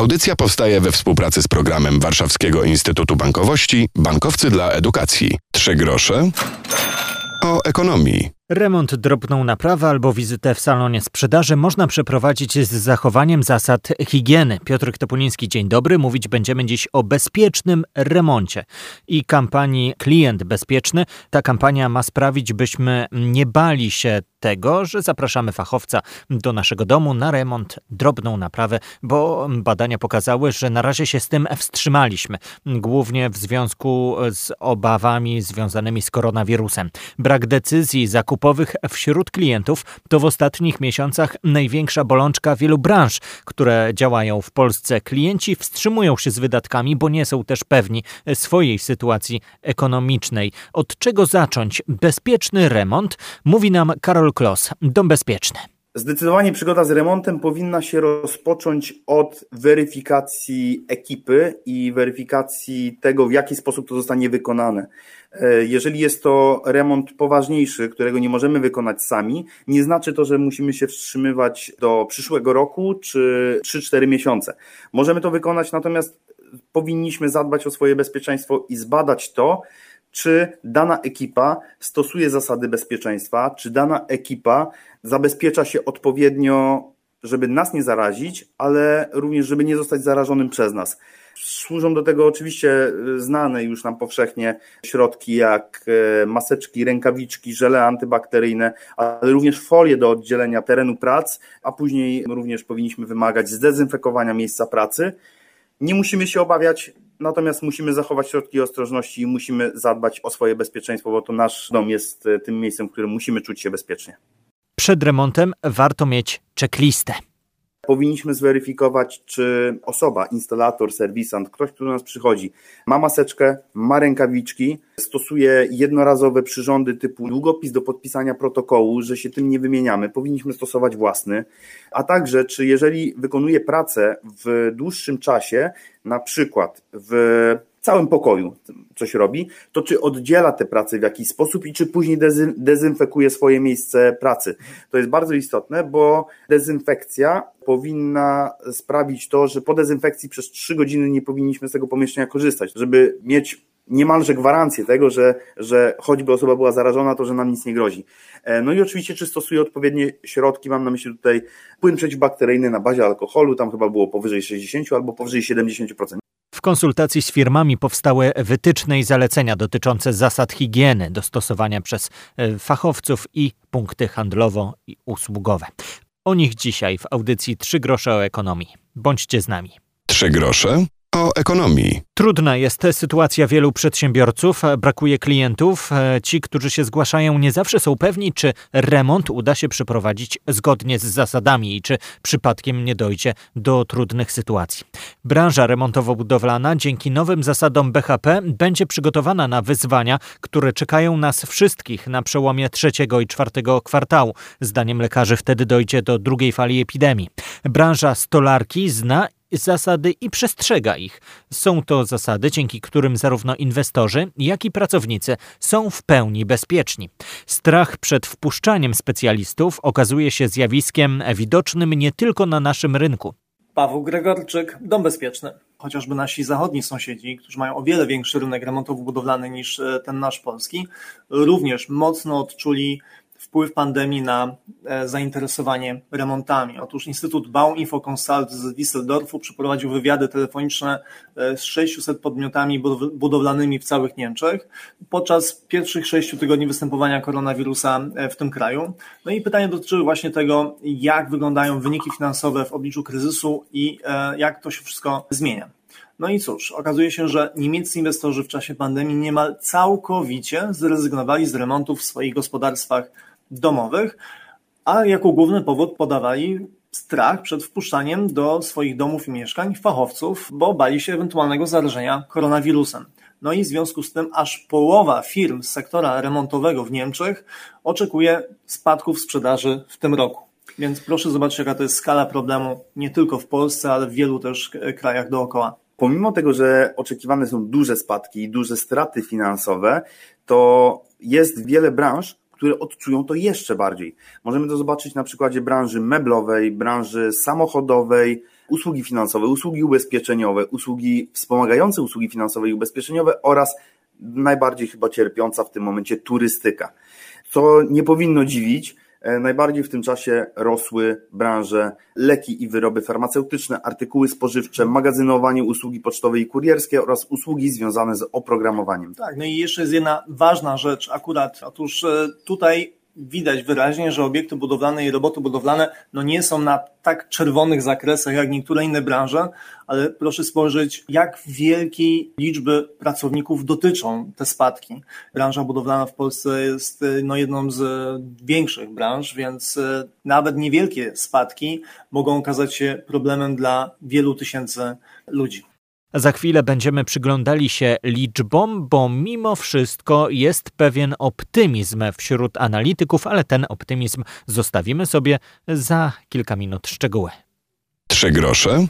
Audycja powstaje we współpracy z programem Warszawskiego Instytutu Bankowości Bankowcy dla Edukacji. Trzy grosze o ekonomii. Remont, drobną naprawę albo wizytę w salonie sprzedaży można przeprowadzić z zachowaniem zasad higieny. Piotr Topuliński, dzień dobry. Mówić będziemy dziś o bezpiecznym remoncie i kampanii Klient Bezpieczny. Ta kampania ma sprawić, byśmy nie bali się tego, że zapraszamy fachowca do naszego domu na remont, drobną naprawę, bo badania pokazały, że na razie się z tym wstrzymaliśmy, głównie w związku z obawami związanymi z koronawirusem. Brak decyzji zakupowych wśród klientów to w ostatnich miesiącach największa bolączka wielu branż, które działają w Polsce. Klienci wstrzymują się z wydatkami, bo nie są też pewni swojej sytuacji ekonomicznej. Od czego zacząć bezpieczny remont? Mówi nam Karol Klos, Dom Bezpieczny. Zdecydowanie przygoda z remontem powinna się rozpocząć od weryfikacji ekipy i weryfikacji tego, w jaki sposób to zostanie wykonane. E, jeżeli jest to remont poważniejszy, którego nie możemy wykonać sami, nie znaczy to, że musimy się wstrzymywać do przyszłego roku czy 3-4 miesiące. Możemy to wykonać, natomiast powinniśmy zadbać o swoje bezpieczeństwo i zbadać to, czy dana ekipa stosuje zasady bezpieczeństwa, czy dana ekipa zabezpiecza się odpowiednio, żeby nas nie zarazić, ale również, żeby nie zostać zarażonym przez nas. Służą do tego oczywiście znane już nam powszechnie środki jak e, maseczki, rękawiczki, żele antybakteryjne, ale również folie do oddzielenia terenu prac, a później również powinniśmy wymagać zdezynfekowania miejsca pracy. Nie musimy się obawiać Natomiast musimy zachować środki ostrożności i musimy zadbać o swoje bezpieczeństwo, bo to nasz dom jest e, tym miejscem, w którym musimy czuć się bezpiecznie. Przed remontem warto mieć checklistę powinniśmy zweryfikować, czy osoba, instalator, serwisant, ktoś, kto do nas przychodzi, ma maseczkę, ma rękawiczki, stosuje jednorazowe przyrządy typu długopis do podpisania protokołu, że się tym nie wymieniamy, powinniśmy stosować własny, a także czy jeżeli wykonuje pracę w dłuższym czasie, na przykład w całym pokoju coś robi, to czy oddziela te prace w jakiś sposób i czy później dezynfekuje swoje miejsce pracy. To jest bardzo istotne, bo dezynfekcja powinna sprawić to, że po dezynfekcji przez 3 godziny nie powinniśmy z tego pomieszczenia korzystać, żeby mieć niemalże gwarancję tego, że, że choćby osoba była zarażona, to że nam nic nie grozi. E, no i oczywiście, czy stosuje odpowiednie środki, mam na myśli tutaj płyn przeciwbakteryjny na bazie alkoholu, tam chyba było powyżej 60 albo powyżej 70%. W konsultacji z firmami powstały wytyczne i zalecenia dotyczące zasad higieny do stosowania przez e, fachowców i punkty handlowo i usługowe. O nich dzisiaj w audycji 3 grosze o ekonomii. Bądźcie z nami. 3 grosze o ekonomii. Trudna jest sytuacja wielu przedsiębiorców, brakuje klientów. Ci, którzy się zgłaszają, nie zawsze są pewni, czy remont uda się przeprowadzić zgodnie z zasadami i czy przypadkiem nie dojdzie do trudnych sytuacji. Branża remontowo-budowlana dzięki nowym zasadom BHP będzie przygotowana na wyzwania, które czekają nas wszystkich na przełomie trzeciego i czwartego kwartału. Zdaniem lekarzy wtedy dojdzie do drugiej fali epidemii. Branża stolarki zna zasady i przestrzega ich. Są to zasady, dzięki którym zarówno inwestorzy, jak i pracownicy są w pełni bezpieczni. Strach przed wpuszczaniem specjalistów okazuje się zjawiskiem widocznym nie tylko na naszym rynku. Paweł Gregorczyk, Dom Bezpieczny. Chociażby nasi zachodni sąsiedzi, którzy mają o wiele większy rynek remontowo-budowlany niż e, ten nasz polski, również mocno odczuli wpływ pandemii na e, zainteresowanie remontami. Otóż Instytut Baum Info Consult z Düsseldorfu przeprowadził wywiady telefoniczne e, z 600 podmiotami budowlanymi w całych Niemczech podczas pierwszych sześciu tygodni występowania koronawirusa e, w tym kraju. No i pytanie dotyczyły właśnie tego, jak wyglądają wyniki finansowe w obliczu kryzysu i jak to się wszystko zmienia. No i cóż, okazuje się, że niemieccy inwestorzy w czasie pandemii niemal całkowicie zrezygnowali z remontów w swoich gospodarstwach domowych, a jako główny powód podawali strach przed wpuszczaniem do swoich domów i mieszkań fachowców, bo bali się ewentualnego zarażenia koronawirusem. No i w związku z tym aż połowa firm z sektora remontowego w Niemczech oczekuje spadków sprzedaży w tym roku. Więc proszę zobaczyć, jaka to jest skala problemu nie tylko w Polsce, ale w wielu też krajach dookoła. Pomimo tego, że oczekiwane są duże spadki i duże straty finansowe, to jest wiele branż, które odczują to jeszcze bardziej. Możemy to zobaczyć na przykładzie branży meblowej, branży samochodowej, usługi finansowe, usługi ubezpieczeniowe, usługi wspomagające usługi finansowe i ubezpieczeniowe oraz najbardziej chyba cierpiąca w tym momencie turystyka. Co nie powinno dziwić, najbardziej w tym czasie rosły branże leki i wyroby farmaceutyczne, artykuły spożywcze, magazynowanie, usługi pocztowe i kurierskie oraz usługi związane z oprogramowaniem. Tak, no i jeszcze jest jedna ważna rzecz akurat. Otóż e, tutaj widać wyraźnie, że obiekty budowlane i roboty budowlane no nie są na tak czerwonych zakresach jak niektóre inne branże, ale proszę spojrzeć, jak wielkiej liczby pracowników dotyczą te spadki. Branża budowlana w Polsce jest no, jedną z większych branż, więc e, nawet niewielkie spadki mogą okazać się problemem dla wielu tysięcy ludzi. Za chwilę będziemy przyglądali się liczbom, bo mimo wszystko jest pewien optymizm wśród analityków, ale ten optymizm zostawimy sobie za kilka minut szczegóły. Trzy grosze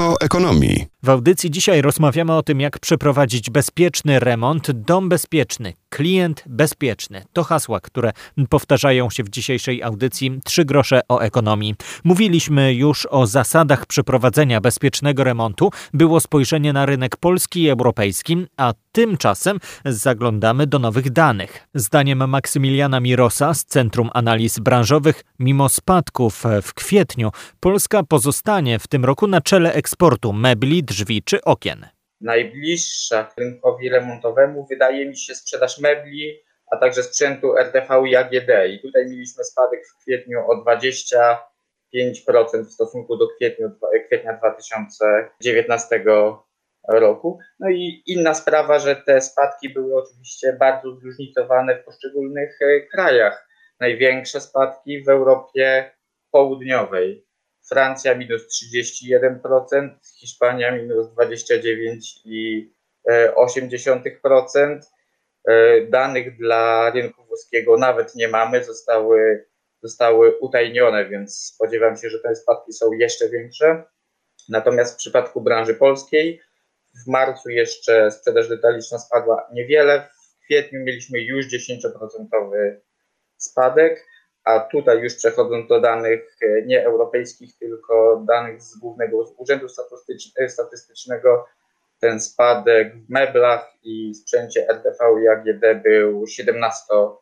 o ekonomii. W audycji dzisiaj rozmawiamy o tym, jak przeprowadzić bezpieczny remont, dom bezpieczny, klient bezpieczny. To hasła, które powtarzają się w dzisiejszej audycji Trzy grosze o ekonomii. Mówiliśmy już o zasadach przeprowadzenia bezpiecznego remontu. Było spojrzenie na rynek polski i europejski, a tymczasem zaglądamy do nowych danych. Zdaniem Maksymiliana Mirosa z Centrum Analiz Branżowych, mimo spadków w kwietniu, Polska pozostanie w tym roku na czele eksportu mebli, drzwi czy okien. Najbliższa rynkowi remontowemu wydaje mi się sprzedaż mebli, a także sprzętu RTV i AGD. I tutaj mieliśmy spadek w kwietniu o 25% w stosunku do kwietnia 2019 roku. No i inna sprawa, że te spadki były oczywiście bardzo zróżnicowane w poszczególnych e, krajach. Największe spadki w Europie Południowej. Francja minus 31%, Hiszpania minus 29,8%. E, danych dla rynku włoskiego nawet nie mamy, zostały, zostały utajnione, więc spodziewam się, że te spadki są jeszcze większe. Natomiast w przypadku branży polskiej w marcu jeszcze sprzedaż detaliczna spadła niewiele, w kwietniu mieliśmy już 10% spadek a tutaj już przechodząc do danych e, nie europejskich, tylko danych z Głównego Urzędu e, Statystycznego, ten spadek w meblach i sprzęcie RTV i AGD był 17%.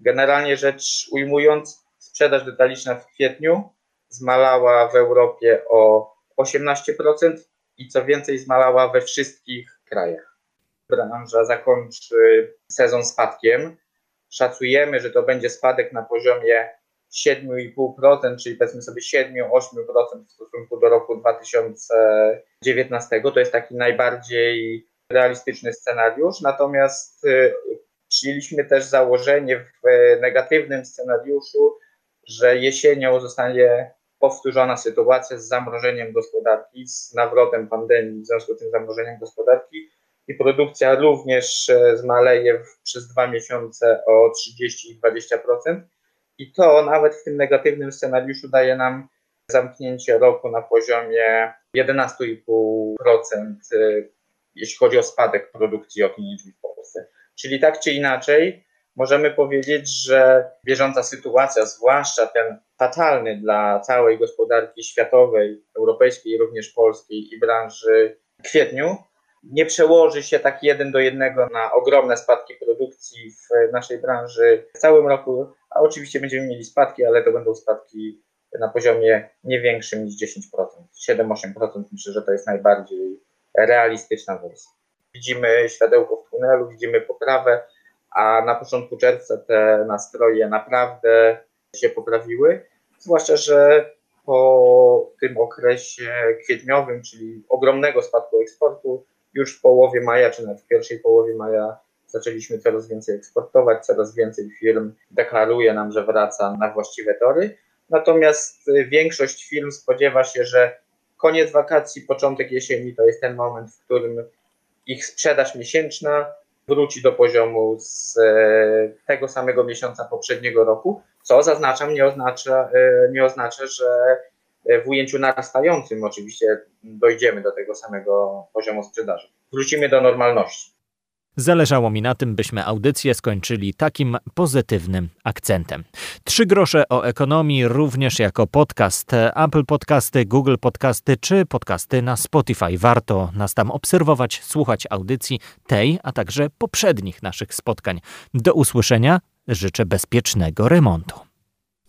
Generalnie rzecz ujmując, sprzedaż detaliczna w kwietniu zmalała w Europie o 18% i co więcej zmalała we wszystkich krajach. Branża zakończy sezon spadkiem, szacujemy, że to będzie spadek na poziomie 7,5%, czyli powiedzmy sobie 7-8% w stosunku do roku 2019. To jest taki najbardziej realistyczny scenariusz. Natomiast y, przyjęliśmy też założenie w negatywnym scenariuszu, że jesienią zostanie powtórzona sytuacja z zamrożeniem gospodarki, z nawrotem pandemii, w związku z tym zamrożeniem gospodarki i produkcja również e, zmaleje przez dwa miesiące o 30-20%. I to nawet w tym negatywnym scenariuszu daje nam zamknięcie roku na poziomie 11,5%, e, jeśli chodzi o spadek produkcji okien w Polsce. Czyli tak czy inaczej, możemy powiedzieć, że bieżąca sytuacja, zwłaszcza ten fatalny dla całej gospodarki światowej, europejskiej, również polskiej i branży kwietniu, nie przełoży się tak jeden do jednego na ogromne spadki produkcji w naszej branży w całym roku, a oczywiście będziemy mieli spadki, ale to będą spadki na poziomie nie większym niż 10%. 7-8% myślę, że to jest najbardziej realistyczna wersja. Widzimy światełko w tunelu, widzimy poprawę, a na początku czerwca te nastroje naprawdę się poprawiły, zwłaszcza, że po tym okresie kwietniowym, czyli ogromnego spadku eksportu, już w połowie maja, czy nawet w pierwszej połowie maja zaczęliśmy coraz więcej eksportować, coraz więcej firm deklaruje nam, że wraca na właściwe tory. Natomiast y, większość firm spodziewa się, że koniec wakacji, początek jesieni to jest ten moment, w którym ich sprzedaż miesięczna wróci do poziomu z e, tego samego miesiąca poprzedniego roku, co zaznaczam, nie oznacza, e, nie oznacza że w ujęciu narastającym oczywiście dojdziemy do tego samego poziomu sprzedaży. Wrócimy do normalności. Zależało mi na tym, byśmy audycję skończyli takim pozytywnym akcentem. Trzy grosze o ekonomii również jako podcast Apple Podcasty, Google Podcasty czy podcasty na Spotify. Warto nas tam obserwować, słuchać audycji tej, a także poprzednich naszych spotkań. Do usłyszenia, życzę bezpiecznego remontu.